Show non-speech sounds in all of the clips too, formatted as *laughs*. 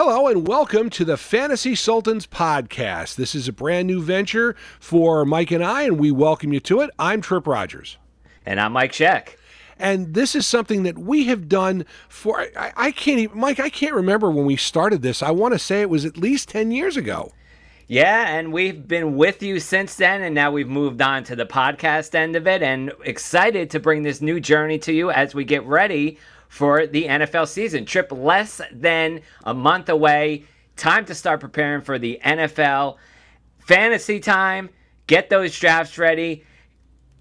Hello and welcome to the Fantasy Sultans podcast. This is a brand new venture for Mike and I, and we welcome you to it. I'm Tripp Rogers. And I'm Mike Sheck. And this is something that we have done for, I, I can't even, Mike, I can't remember when we started this. I want to say it was at least 10 years ago. Yeah, and we've been with you since then, and now we've moved on to the podcast end of it, and excited to bring this new journey to you as we get ready for the NFL season. Tripp less than a month away. Time to start preparing for the NFL fantasy time. Get those drafts ready.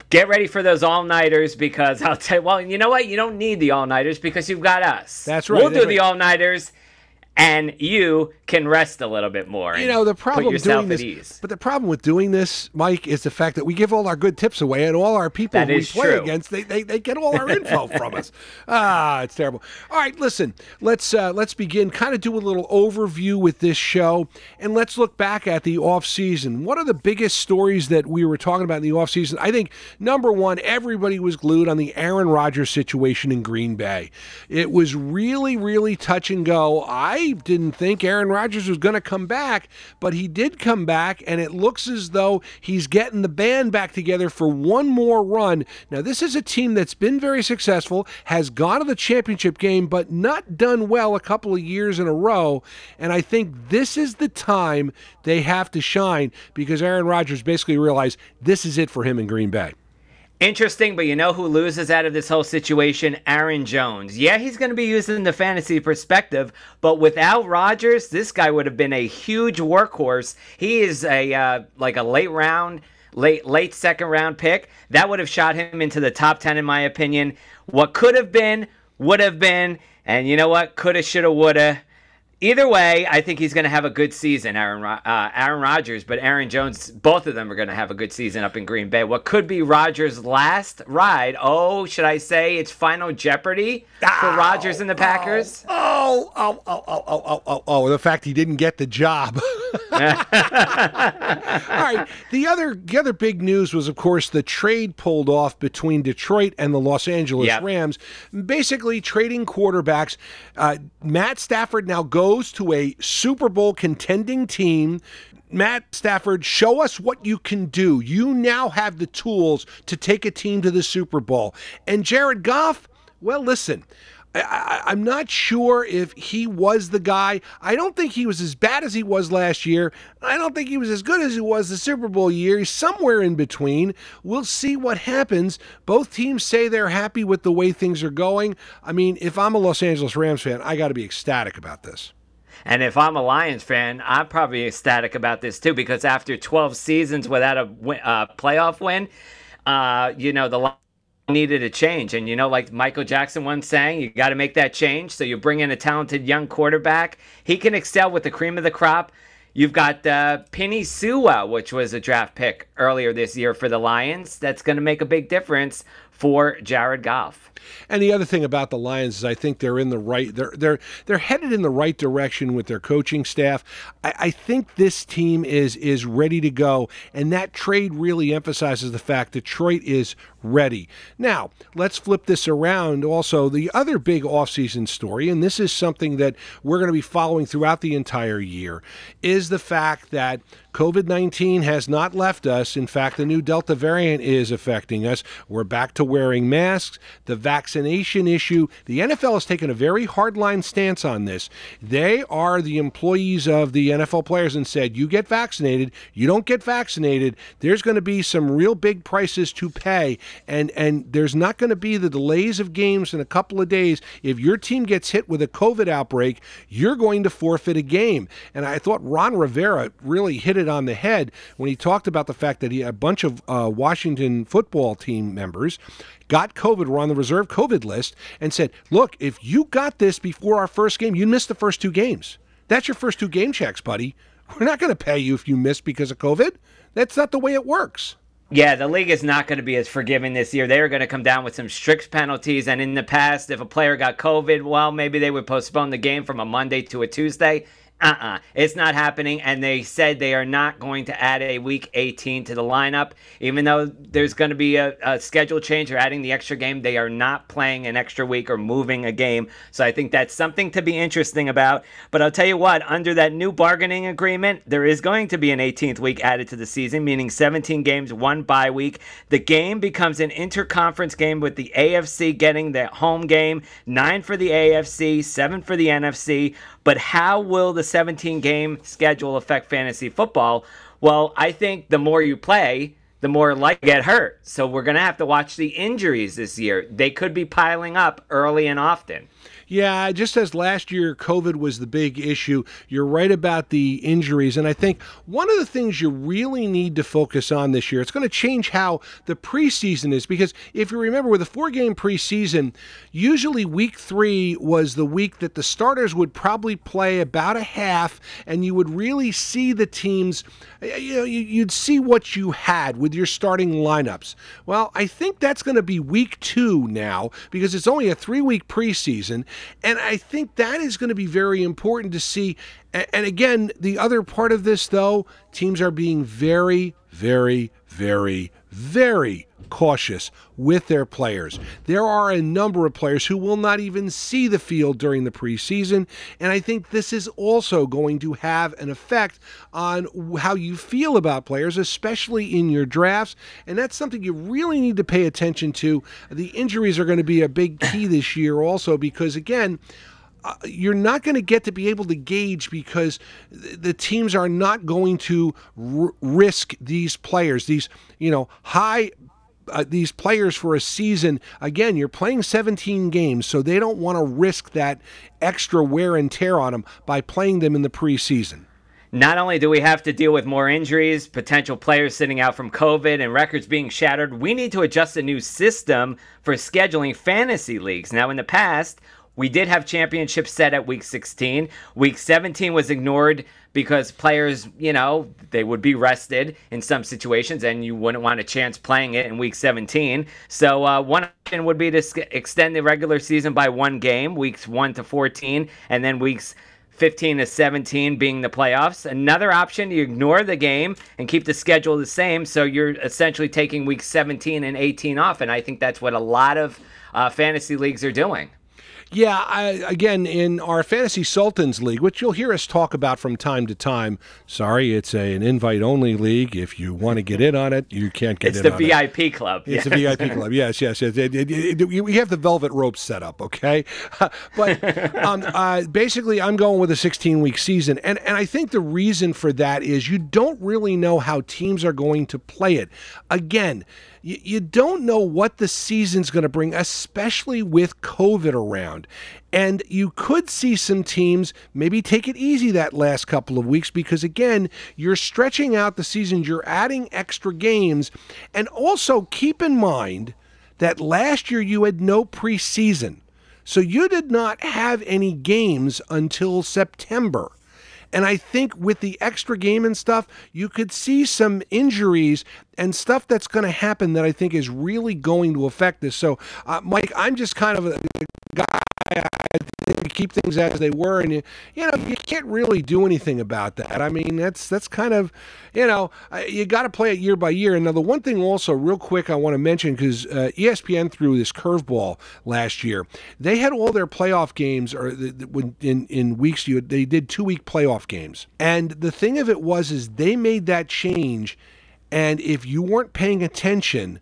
Get ready for those all nighters because I'll tell you, well, you know what? You don't need the all nighters because you've got us. That's right. We'll do the all nighters and you can rest a little bit more. You know the problem doing at this, ease. but the problem with doing this, Mike, is the fact that we give all our good tips away, and all our people That we play true. against, they, they, they get all our *laughs* info from us. Ah, it's terrible. All right, listen, let's uh, let's begin. Kind of do a little overview with this show, and let's look back at the off season. What are the biggest stories that we were talking about in the off season? I think number one, everybody was glued on the Aaron Rodgers situation in Green Bay. It was really, really touch and go. I didn't think Aaron Rodgers was going to come back, but he did come back, and it looks as though he's getting the band back together for one more run. Now, this is a team that's been very successful, has gone to the championship game, but not done well a couple of years in a row. And I think this is the time they have to shine because Aaron Rodgers basically realized this is it for him in Green Bay. Interesting, but you know who loses out of this whole situation? Aaron Jones. Yeah, he's going to be used in the fantasy perspective, but without Rodgers, this guy would have been a huge workhorse. He is a uh, like a late round, late late second round pick. That would have shot him into the top ten, in my opinion. What could have been, would have been, and you know what? Coulda, shoulda, woulda. Either way, I think he's going to have a good season, Aaron Ro- uh, Aaron Rodgers, but Aaron Jones. Both of them are going to have a good season up in Green Bay. What could be Rodgers' last ride? Oh, should I say it's Final Jeopardy for Rodgers and the Packers? Oh, oh, oh, oh, oh, oh, oh, oh, the fact he didn't get the job. *laughs* All right. The other the other big news was, of course, the trade pulled off between Detroit and the Los Angeles Yep. Rams, basically trading quarterbacks. Uh, Matt Stafford now goes to a Super Bowl contending team. Matt Stafford, show us what you can do. You now have the tools to take a team to the Super Bowl. And Jared Goff, well, listen. I, I'm not sure if he was the guy. I don't think he was as bad as he was last year. I don't think he was as good as he was the Super Bowl year. He's somewhere in between. We'll see what happens. Both teams say they're happy with the way things are going. I mean, if I'm a Los Angeles Rams fan, I got to be ecstatic about this. And if I'm a Lions fan, I'm probably ecstatic about this too because after 12 seasons without a win, uh, playoff win, uh, you know, the needed a change. And, you know, like Michael Jackson once sang, you got to make that change. So you bring in a talented young quarterback. He can excel with the cream of the crop. You've got uh, Penei Sewell, which was a draft pick earlier this year for the Lions. That's going to make a big difference for Jared Goff. And the other thing about the Lions is I think they're in the right they're they're they're headed in the right direction with their coaching staff. I, I think this team is is ready to go, and that trade really emphasizes the fact Detroit is ready. Now, let's flip this around. Also, the other big offseason story, and this is something that we're going to be following throughout the entire year, is the fact that COVID 19 has not left us. In fact, the new Delta variant is affecting us. We're back to wearing masks. The vaccination issue, the NFL has taken a very hardline stance on this. They are the employees of the NFL players and said, you get vaccinated, you don't get vaccinated, there's going to be some real big prices to pay. And, and there's not going to be the delays of games in a couple of days. If your team gets hit with a COVID outbreak, you're going to forfeit a game. And I thought Ron Rivera really hit it on the head when he talked about the fact that he a bunch of uh, Washington football team members got COVID, were on the reserve COVID list, and said, "Look, if you got this before our first game, you missed the first two games. That's your first two game checks, buddy. We're not going to pay you if you miss because of COVID. That's not the way it works." Yeah, the league is not going to be as forgiving this year. They are going to come down with some strict penalties. And in the past, if a player got COVID, well, maybe they would postpone the game from a Monday to a Tuesday. Uh-uh it's not happening and they said they are not going to add a week 18 to the lineup. Even though there's going to be a, a, schedule change or adding the extra game they are not playing an extra week or moving a game. So i think that's something to be interesting about. But i'll tell you what under that new bargaining agreement there is going to be an 18th week added to the season meaning 17 games one bye week. The game becomes an interconference game with the afc getting the home game nine for the afc seven for the nfc but how will the 17 game schedule affect fantasy football? Well, I think the more you play, the more likely you get hurt. So we're going to have to watch the injuries this year. They could be piling up early and often. Yeah, just as last year COVID was the big issue, you're right about the injuries. And I think one of the things you really need to focus on this year, it's going to change how the preseason is. Because if you remember, with a four game preseason, usually week three was the week that the starters would probably play about a half, and you would really see the teams, you know, you'd see what you had with your starting lineups. Well, I think that's going to be week two now because it's only a three week preseason. And I think that is going to be very important to see. And again, the other part of this, though, teams are being very, very, very, very cautious with their players. There are a number of players who will not even see the field during the preseason, and I think this is also going to have an effect on how you feel about players, especially in your drafts, and that's something you really need to pay attention to. The injuries are going to be a big key *coughs* this year also because again, uh, you're not going to get to be able to gauge because the teams are not going to r- risk these players, these you know high uh, these players for a season. Again, you're playing 17 games, so they don't want to risk that extra wear and tear on them by playing them in the preseason. Not only do we have to deal with more injuries, potential players sitting out from COVID, and records being shattered, we need to adjust a new system for scheduling fantasy leagues. Now, in the past, we did have championships set at week 16. Week 17 was ignored because players, you know, they would be rested in some situations and you wouldn't want a chance playing it in week 17. So, uh, one option would be to extend the regular season by one game, weeks 1 to 14, and then weeks 15 to 17 being the playoffs. Another option, you ignore the game and keep the schedule the same. So, you're essentially taking weeks 17 and 18 off. And I think that's what a lot of uh, fantasy leagues are doing. Yeah, I, again, in our Fantasy Sultans League, which you'll hear us talk about from time to time. Sorry, it's a, an invite only league. If you want to get in on it, you can't get it's in on it. It's the VIP club. It's the VIP club. Yes, yes. yes. It, it, we have the velvet rope set up, okay? *laughs* but um, *laughs* uh, basically, I'm going with a 16 week season. And, and I think the reason for that is you don't really know how teams are going to play it. Again, you, you don't know what the season's going to bring, especially with COVID around. And you could see some teams maybe take it easy that last couple of weeks because, again, you're stretching out the season, you're adding extra games. And also keep in mind that last year you had no preseason. So you did not have any games until September. And I think with the extra game and stuff, you could see some injuries and stuff that's going to happen that I think is really going to affect this. So, uh, Mike, I'm just kind of a guy. I keep things as they were, and you, you know you can't really do anything about that. I mean, that's that's kind of, you know, you got to play it year by year. And now the one thing also, real quick, I want to mention because uh, ESPN threw this curveball last year. They had all their playoff games, or in in weeks you they did two week playoff games, and the thing of it was is they made that change, and if you weren't paying attention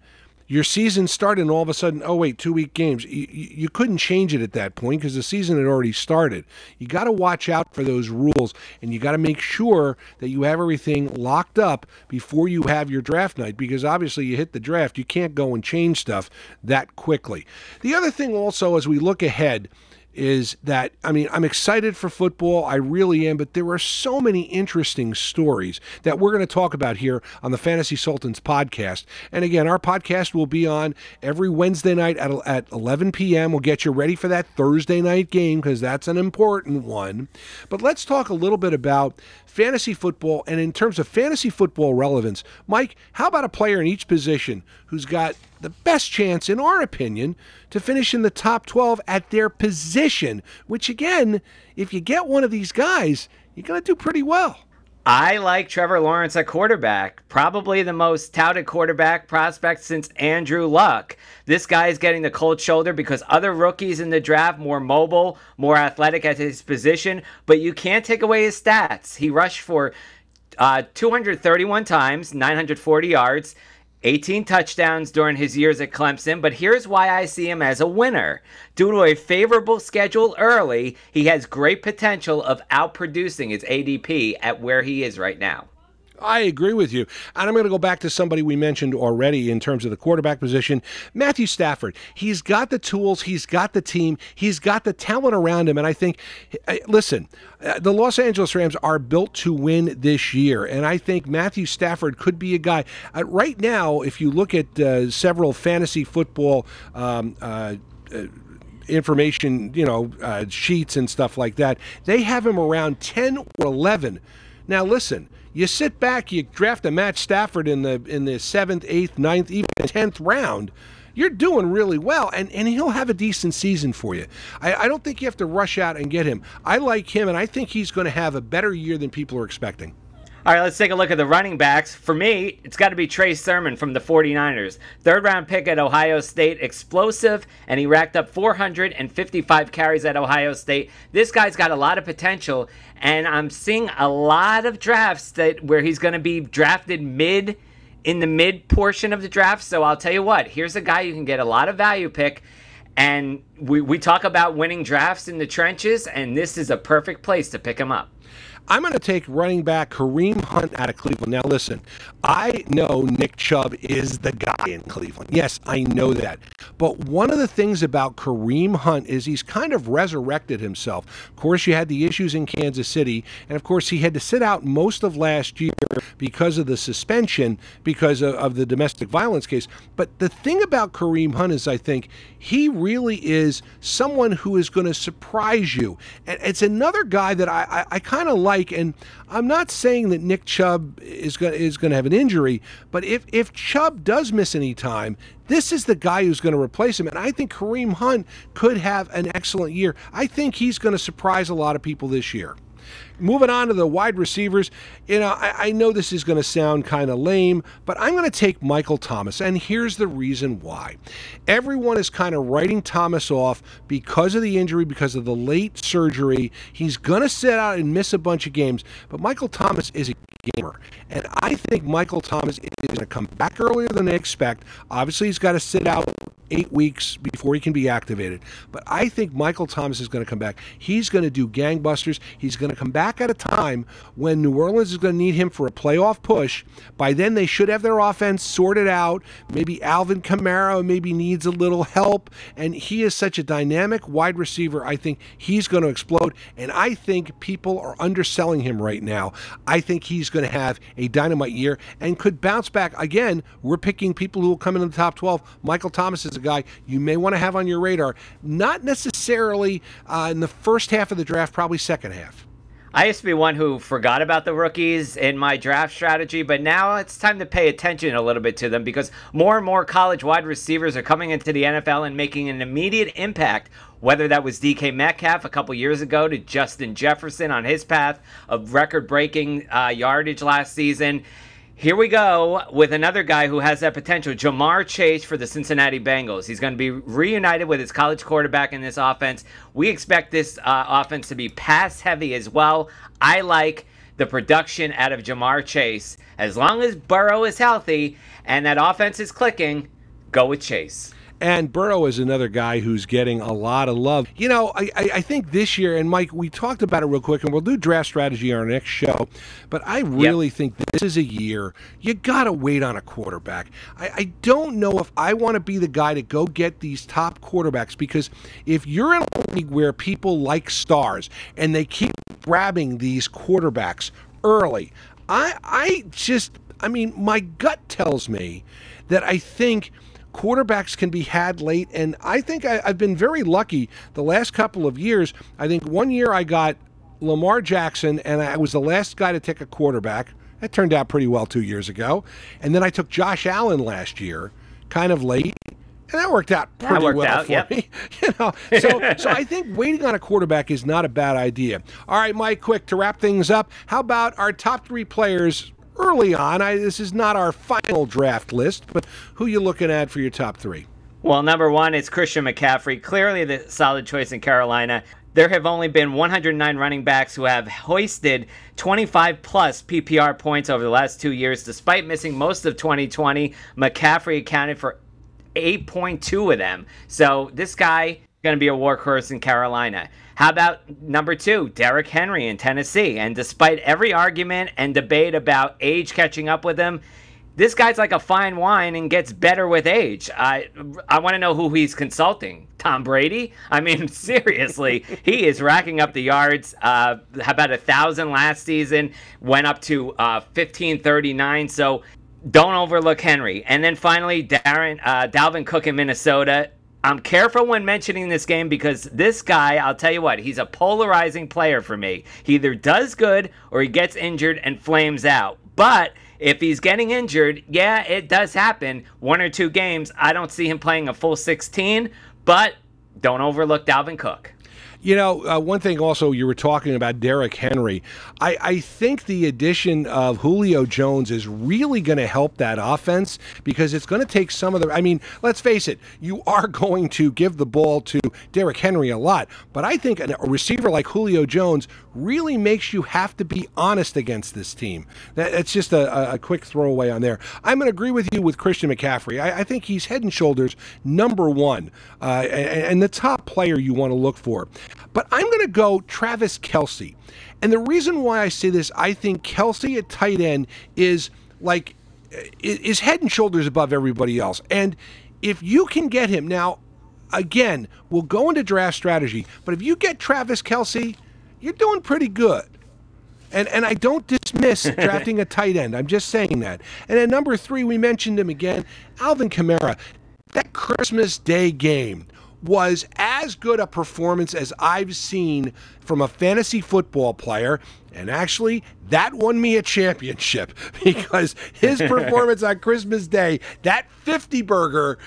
your season started and all of a sudden oh wait two week games. You, you couldn't change it at that point because the season had already started. You got to watch out for those rules and you got to make sure that you have everything locked up before you have your draft night because obviously you hit the draft you can't go and change stuff that quickly. The other thing also as we look ahead is that I mean, I'm excited for football. I really am, but there are so many interesting stories that we're going to talk about here on the Fantasy Sultans podcast. And again, our podcast will be on every Wednesday night at, at 11 p.m. We'll get you ready for that Thursday night game because that's an important one. But let's talk a little bit about fantasy football and in terms of fantasy football relevance. Mike, how about a player in each position who's got the best chance, in our opinion, to finish in the top 12 at their position, which again, if you get one of these guys, you're going to do pretty well. I like Trevor Lawrence at quarterback, probably the most touted quarterback prospect since Andrew Luck. This guy is getting the cold shoulder because other rookies in the draft more mobile, more athletic at his position, but you can't take away his stats. He rushed for uh, 231 times, 940 yards. 18 touchdowns during his years at Clemson, but here's why I see him as a winner. Due to a favorable schedule early, he has great potential of outproducing his ADP at where he is right now. I agree with you. And I'm going to go back to somebody we mentioned already in terms of the quarterback position Matthew Stafford. He's got the tools, he's got the team, he's got the talent around him. And I think, listen, uh, the Los Angeles Rams are built to win this year. And I think Matthew Stafford could be a guy. Uh, right now, if you look at uh, several fantasy football, um, uh, uh information, you know, uh, sheets and stuff like that. They have him around 10 or 11. Now, listen, you sit back, you draft a Matt Stafford in the in the seventh, eighth, ninth, even tenth round. You're doing really well, and, and he'll have a decent season for you. I, I don't think you have to rush out and get him. I like him, and I think he's going to have a better year than people are expecting. All right, let's take a look at the running backs. For me, it's got to be Trey Sermon from the 49ers. Third round pick at Ohio State, explosive, and he racked up 455 carries at Ohio State. This guy's got a lot of potential, and I'm seeing a lot of drafts that where he's going to be drafted mid in the mid portion of the draft. So I'll tell you what, here's a guy you can get a lot of value pick. And we, we talk about winning drafts in the trenches, and this is a perfect place to pick him up. I'm going to take running back Kareem Hunt out of Cleveland. Now, listen, I know Nick Chubb is the guy in Cleveland. Yes, I know that. But one of the things about Kareem Hunt is he's kind of resurrected himself. Of course, you had the issues in Kansas City, and of course, he had to sit out most of last year because of the suspension, because of, of the domestic violence case. But the thing about Kareem Hunt is, I think, he really is someone who is going to surprise you. And it's another guy that I, I, I kind of like. And I'm not saying that Nick Chubb is going is going to have an injury, but if if Chubb does miss any time, this is the guy who's going to replace him. And I think Kareem Hunt could have an excellent year. I think he's going to surprise a lot of people this year. Moving on to the wide receivers, you know, I, I know this is going to sound kind of lame, but I'm going to take Michael Thomas, and here's the reason why. Everyone is kind of writing Thomas off because of the injury, because of the late surgery. He's going to sit out and miss a bunch of games, but Michael Thomas is a gamer. And I think Michael Thomas is going to come back earlier than they expect. Obviously, he's got to sit out eight weeks before he can be activated. But I think Michael Thomas is going to come back. He's going to do gangbusters. He's going to come back at a time when New Orleans is going to need him for a playoff push. By then, they should have their offense sorted out. Maybe Alvin Kamara maybe needs a little help. And he is such a dynamic wide receiver. I think he's going to explode. And I think people are underselling him right now. I think he's going to have a dynamite year and could bounce back. Again, we're picking people who will come in the top 12. Michael Thomas is a guy you may want to have on your radar. Not necessarily uh, in the first half of the draft, probably second half. I used to be one who forgot about the rookies in my draft strategy, but now it's time to pay attention a little bit to them because more and more college wide receivers are coming into the NFL and making an immediate impact. Whether that was DK Metcalf a couple years ago to Justin Jefferson on his path of record breaking uh, yardage last season. Here we go with another guy who has that potential, Ja'Marr Chase for the Cincinnati Bengals. He's going to be reunited with his college quarterback in this offense. We expect this uh, offense to be pass heavy as well. I like the production out of Ja'Marr Chase. As long as Burrow is healthy and that offense is clicking, go with Chase. And Burrow is another guy who's getting a lot of love. You know, I, I think this year, and Mike, we talked about it real quick, and we'll do draft strategy on our next show. But I really yep. think this is a year you got to wait on a quarterback. I, I don't know if I want to be the guy to go get these top quarterbacks because if you're in a league where people like stars and they keep grabbing these quarterbacks early, I I just I mean my gut tells me that I think quarterbacks can be had late. And I think I, have been very lucky the last couple of years. I think one year I got Lamar Jackson, and I was the last guy to take a quarterback. That turned out pretty well two years ago. And then I took Josh Allen last year, kind of late. and that worked out pretty worked well out, for yep. me. *laughs* You know, so so I think waiting on a quarterback is not a bad idea. All right, Mike, quick to wrap things up. How about our top three players early on? I, this is not our final draft list, but who you looking at for your top three? Well, number one is Christian McCaffrey, clearly the solid choice in Carolina. There have only been 109 running backs who have hoisted 25 plus PPR points over the last two years, despite missing most of 2020. McCaffrey accounted for 8.2 of them. So this guy going to be a workhorse in Carolina. How about number two, Derrick Henry in Tennessee? And despite every argument and debate about age catching up with him, this guy's like a fine wine and gets better with age. I I want to know who he's consulting. Tom Brady? I mean, *laughs* seriously, he is racking up the yards. Uh, about a thousand last season? Went up to uh, fifteen thirty nine. So don't overlook Henry. And then finally, Darren uh, Dalvin Cook in Minnesota. I'm careful when mentioning this game because this guy, I'll tell you what, he's a polarizing player for me. He either does good or he gets injured and flames out. But if he's getting injured, yeah, it does happen. One or two games, I don't see him playing a full 16, but don't overlook Dalvin Cook. You know, uh, one thing also you were talking about Derrick Henry. I, I think the addition of Julio Jones is really going to help that offense because it's going to take some of the. I mean, let's face it, you are *laughs* going to give the ball to Derrick Henry a lot, but I think a receiver like Julio Jones really makes you have to be honest against this team. That, that's just a, a quick throwaway on there. I'm going to agree with you with Christian McCaffrey. I, I think he's head and shoulders number one uh, and, and the top player you want to look for. But I'm going to go Travis Kelce. And the reason why I say this, I think Kelce at tight end is like is head and shoulders above everybody else. And if you can get him now, again, we'll go into draft strategy. But if you get Travis Kelce, you're doing pretty good. And and I don't dismiss *laughs* drafting a tight end. I'm just saying that. And at number three, we mentioned him again, Alvin Kamara. That Christmas Day game was as good a performance as I've seen from a fantasy football player. And actually, that won me a championship *laughs* because his *laughs* performance on Christmas Day, that 50 burger,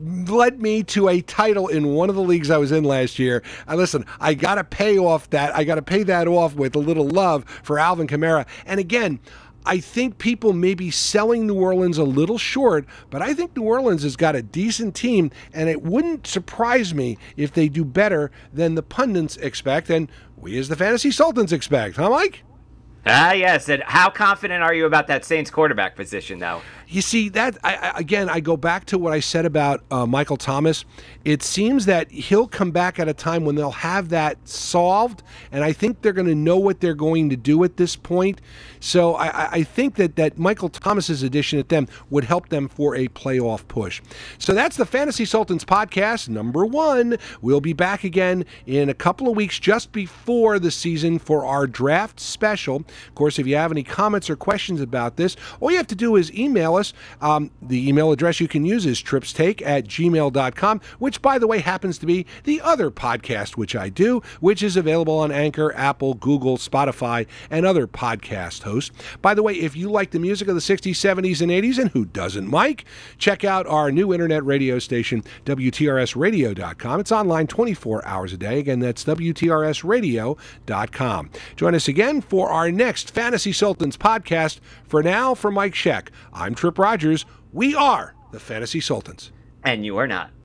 led me to a title in one of the leagues I was in last year. I listen, I got to pay off that. I got to pay that off with a little love for Alvin Kamara. And again, I think people may be selling New Orleans a little short, but I think New Orleans has got a decent team, and it wouldn't surprise me if they do better than the pundits expect, and we as the Fantasy Sultans expect. Huh, Mike? Ah, yes. And how confident are you about that Saints quarterback position, though? You see that I, again. I go back to what I said about uh, Michael Thomas. It seems that he'll come back at a time when they'll have that solved, and I think they're going to know what they're going to do at this point. So I, I think that that Michael Thomas's addition at them would help them for a playoff push. So that's the Fantasy Sultans podcast number one. We'll be back again in a couple of weeks, just before the season, for our draft special. Of course, if you have any comments or questions about this, all you have to do is email us. Um, the email address you can use is tripstake at gmail.com, which, by the way, happens to be the other podcast which I do, which is available on Anchor, Apple, Google, Spotify, and other podcast hosts. By the way, if you like the music of the 60s, 70s, and 80s, and who doesn't, Mike, check out our new internet radio station, WTRSradio.com. It's online 24 hours a day. Again, that's WTRSradio.com. Join us again for our next Fantasy Sultans podcast. For now, for Mike Sheck, I'm Tripp Rogers. We are the Fantasy Sultans. And you are not.